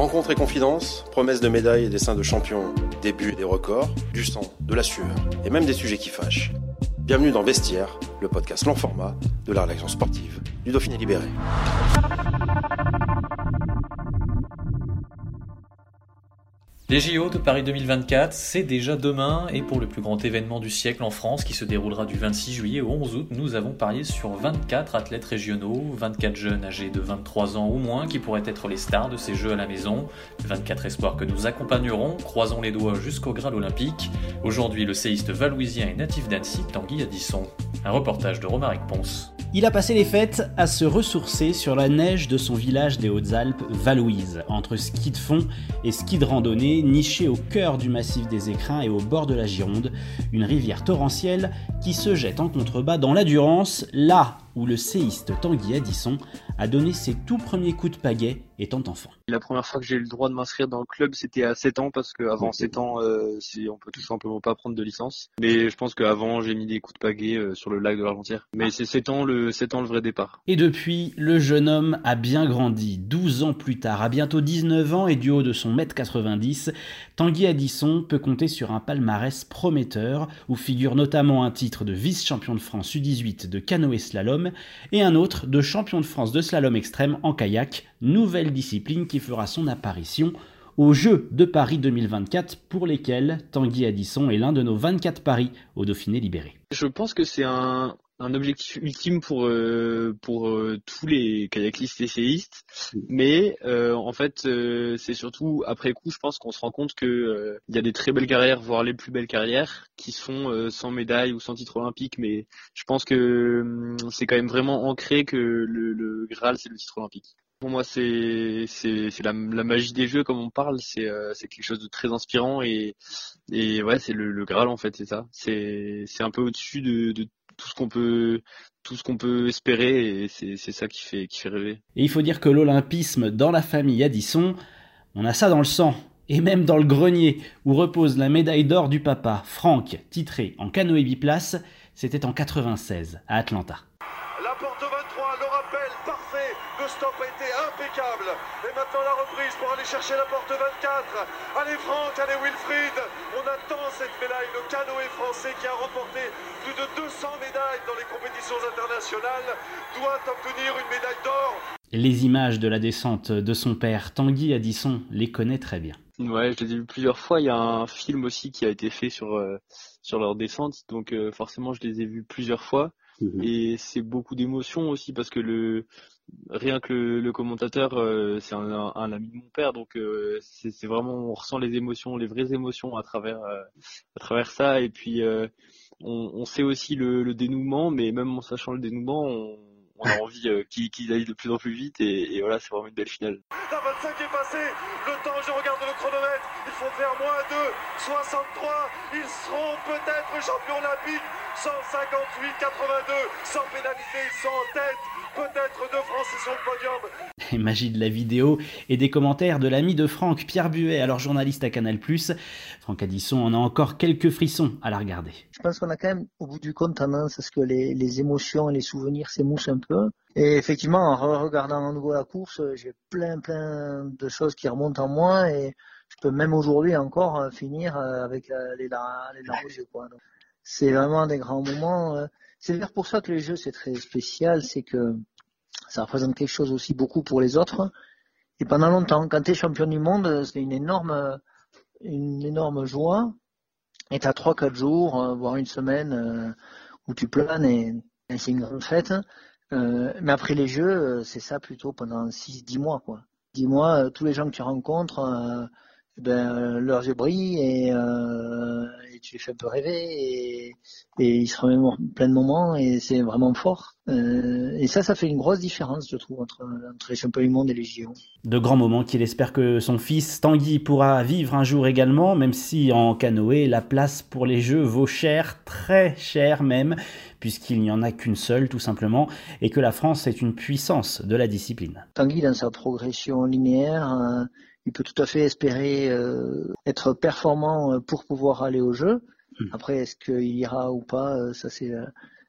Rencontre et confidence, promesses de médailles et dessins de champions, débuts et des records, du sang, de la sueur et même des sujets qui fâchent. Bienvenue dans Vestiaire, le podcast long format de la rédaction sportive du Dauphiné Libéré. Les JO de Paris 2024, c'est déjà demain et pour le plus grand événement du siècle en France qui se déroulera du 26 juillet au 11 août, nous avons parié sur 24 athlètes régionaux, 24 jeunes âgés de 23 ans ou moins qui pourraient être les stars de ces Jeux à la maison, 24 espoirs que nous accompagnerons, croisons les doigts jusqu'au Graal olympique. Aujourd'hui, le séiste valouisien et natif d'Annecy, Tanguy Addisson. Un reportage de Romaric Ponce. Il a passé les fêtes à se ressourcer sur la neige de son village des Hautes-Alpes, Valouise, entre ski de fond et ski de randonnée, niché au cœur du massif des Écrins et au bord de la Gironde, une rivière torrentielle qui se jette en contrebas dans la Durance, là où le séiste Tanguy Addisson a donné ses tout premiers coups de pagaie étant enfant. La première fois que j'ai eu le droit de m'inscrire dans le club, c'était à 7 ans parce qu'avant 7 ans, euh, on peut tout simplement pas prendre de licence. Mais je pense qu'avant, j'ai mis des coups de pagaie euh, sur le lac de l'Argentière. Mais c'est 7 ans, le, 7 ans le vrai départ. Et depuis, le jeune homme a bien grandi. 12 ans plus tard, à bientôt 19 ans et du haut de son mètre 90, Tanguy Addisson peut compter sur un palmarès prometteur où figure notamment un titre de vice-champion de France U18 de canoë slalom et un autre de champion de France de slalom extrême en kayak, nouvelle discipline qui fera son apparition aux Jeux de Paris 2024 pour lesquels Tanguy Addisson est l'un de nos 24 paris au Dauphiné libéré. Je pense que c'est un, un objectif ultime pour euh, pour euh, tous les kayakistes essayistes mais euh, en fait c'est surtout après coup je pense qu'on se rend compte que il y a des très belles carrières voire les plus belles carrières qui se font sans médaille ou sans titre olympique mais je pense que hum, c'est quand même vraiment ancré que le, le Graal c'est le titre olympique pour moi, c'est c'est la, la, magie des jeux, comme on parle. C'est c'est quelque chose de très inspirant et et ouais, c'est le, le Graal en fait, c'est ça. C'est c'est un peu au-dessus de, de tout ce qu'on peut tout ce qu'on peut espérer et c'est ça qui fait qui fait rêver. Et il faut dire que l'olympisme dans la famille Addison, on a ça dans le sang et même dans le grenier où repose la médaille d'or du papa Franck titré en canoë biplace, c'était en 96 à Atlanta. Le stop a été impeccable. Et maintenant la reprise pour aller chercher la porte 24. Allez Franck, allez Wilfried, on attend cette médaille, le canoë français qui a remporté plus de 200 médailles dans les compétitions internationales doit obtenir une médaille d'or. Les images de la descente de son père, Tanguy Addisson, les connaît très bien. Ouais, je les ai vues plusieurs fois. Il y a un film aussi qui a été fait sur, euh, sur leur descente, donc euh, forcément je les ai vues plusieurs fois. Mhm. Et c'est beaucoup d'émotions aussi parce que le rien que le, commentateur, euh, c'est un, un, ami de mon père, donc c'est vraiment on ressent les émotions, les vraies émotions à travers à travers ça. Et puis on, on, sait aussi le, le, dénouement, mais même en sachant le dénouement, on, on a envie euh, qu'il qu aille de plus en plus vite et, voilà, c'est vraiment une belle finale. La 25 est passé, le temps, je regarde le chronomètre, il faut faire moins 2, 63, ils seront peut-être champions olympiques, 158, 82, sans pénalité, ils sont en tête. Peut-être de France sur le podium. Et magie de la vidéo et des commentaires de l'ami de Franck, Pierre Buet, alors journaliste à Canal+. Franck Addisson en a encore quelques frissons à la regarder. Je pense qu'on a quand même, au bout du compte, tendance à ce que les, émotions et les souvenirs s'émoussent un peu. Et effectivement, en regardant à nouveau la course, j'ai plein, plein de choses qui remontent en moi et je peux même aujourd'hui encore euh, finir euh, avec euh, les larmes, aux yeux. C'est vraiment des grands moments. C'est d'ailleurs pour ça que les jeux, c'est très spécial, c'est que ça représente quelque chose aussi beaucoup pour les autres. Et pendant longtemps, quand tu es champion du monde, c'est une énorme, une énorme joie. Et tu as 3-4 jours, euh, voire une semaine, euh, où tu planes et, c'est une grande fête. Euh, mais après les jeux, c'est ça plutôt pendant 6-10 mois. quoi. 10 mois, tous les gens que tu rencontres, ben, leurs yeux brillent et, euh, et, tu les fais un peu rêver et, et ils se remettent plein de moments et c'est vraiment fort. Euh, et ça, ça fait une grosse différence, je trouve, entre, entre les champions du monde et les JO. De grands moments qu'il espère que son fils Tanguy pourra vivre un jour également, même si en canoë, la place pour les Jeux vaut cher, très cher même, puisqu'il n'y en a qu'une seule tout simplement, et que la France est une puissance de la discipline. Tanguy, dans sa progression linéaire, euh, il peut tout à fait espérer euh, être performant euh, pour pouvoir aller au jeu. Hmm. Après, est-ce qu'il ira ou pas euh, Ça, c'est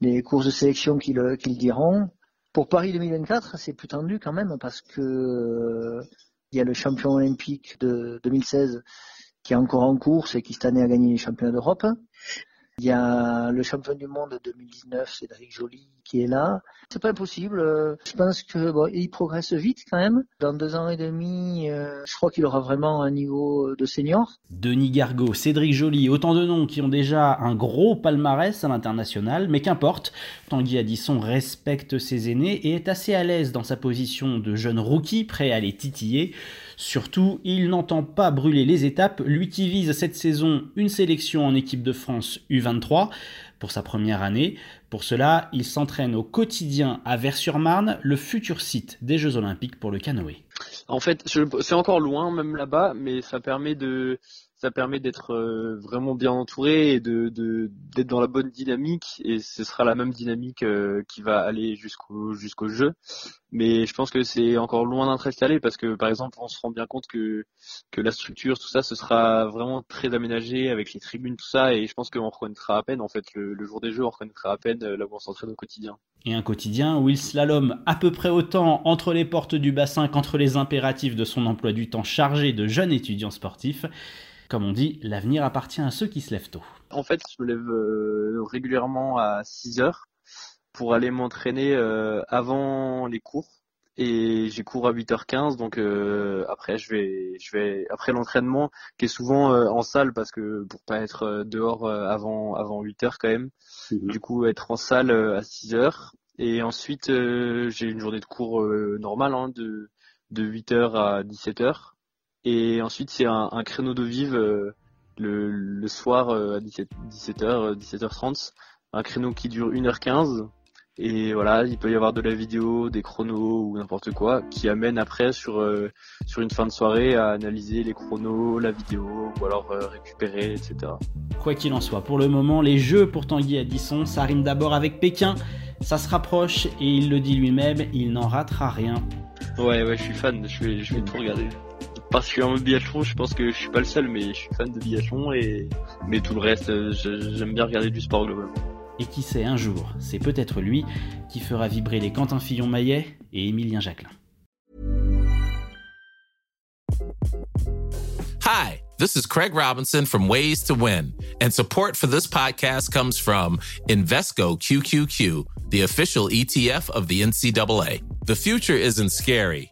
les courses de sélection qui le, diront. Pour Paris 2024, c'est plus tendu quand même parce que il y a le champion olympique de 2016 qui est encore en course et qui cette année a gagné les championnats d'Europe. Il y a le champion du monde 2019, Cédric Joly, qui est là. C'est pas impossible. Euh, je pense que il progresse vite quand même. Dans deux ans et demi, euh, je crois qu'il aura vraiment un niveau de senior. Denis Gargot, Cédric Joly, autant de noms qui ont déjà un gros palmarès à l'international, mais qu'importe. Tanguy Addison respecte ses aînés et est assez à l'aise dans sa position de jeune rookie prêt à les titiller. Surtout, il n'entend pas brûler les étapes, lui qui vise cette saison une sélection en équipe de France U23 pour sa première année. Pour cela, il s'entraîne au quotidien à Vers-sur-Marne, le futur site des Jeux Olympiques pour le canoë. En fait, c'est encore loin même là-bas, mais ça permet de ça permet d'être euh, vraiment bien entouré et d'être dans la bonne dynamique. Et ce sera la même dynamique euh, qui va aller jusqu'au jeu. Mais je pense que c'est encore loin d'être installé parce que par exemple on se rend bien compte que la structure tout ça ce sera vraiment très aménagé avec les tribunes tout ça. Et je pense qu'on reconnaîtra à peine en fait le, jour des jeux on reconnaîtra à peine euh, là où on s'entraîne au quotidien. Et un quotidien où il slalom à peu près autant entre les portes du bassin qu'entre les impératifs de son emploi du temps chargé de jeunes étudiants sportifs comme on dit, l'avenir appartient à ceux qui se lèvent tôt. En fait, je me lève euh, régulièrement à 6 heures pour aller m'entraîner euh, avant les cours et j'ai cours à 8h15 donc euh, après je vais je vais après l'entraînement qui est souvent en salle parce que pour pas être dehors avant avant 8h quand même mhm. du coup être en salle à 6h et ensuite j'ai une journée de cours normale hein, de de 8h à 17h et ensuite, c'est un, un, créneau de vive euh, le, le, soir euh, à 17, h 17h30. Un créneau qui dure 1h15. Et voilà, il peut y avoir de la vidéo, des chronos ou n'importe quoi qui amène après sur, euh, sur une fin de soirée à analyser les chronos, la vidéo ou alors récupérer, etc. Quoi qu'il en soit, pour le moment, les jeux pour Tanguy Addison, ça rime d'abord avec Pékin. Ça se rapproche et il le dit lui-même, il n'en ratera rien. Ouais, ouais, je suis fan, je vais, je vais tout regarder particulièrement biathlon, je pense que je suis pas le seul, mais je suis fan de biathlon et mais tout le reste, euh, j'aime bien regarder du sport globalement. Et qui sait, un jour, c'est peut-être lui qui fera vibrer les Quentin Fillon-Maillet et Émilien Jacquelin. Hi, this is Craig Robinson from Ways to Win, and support for this podcast comes from Invesco QQQ, the official ETF of the NCAA. The future isn't scary.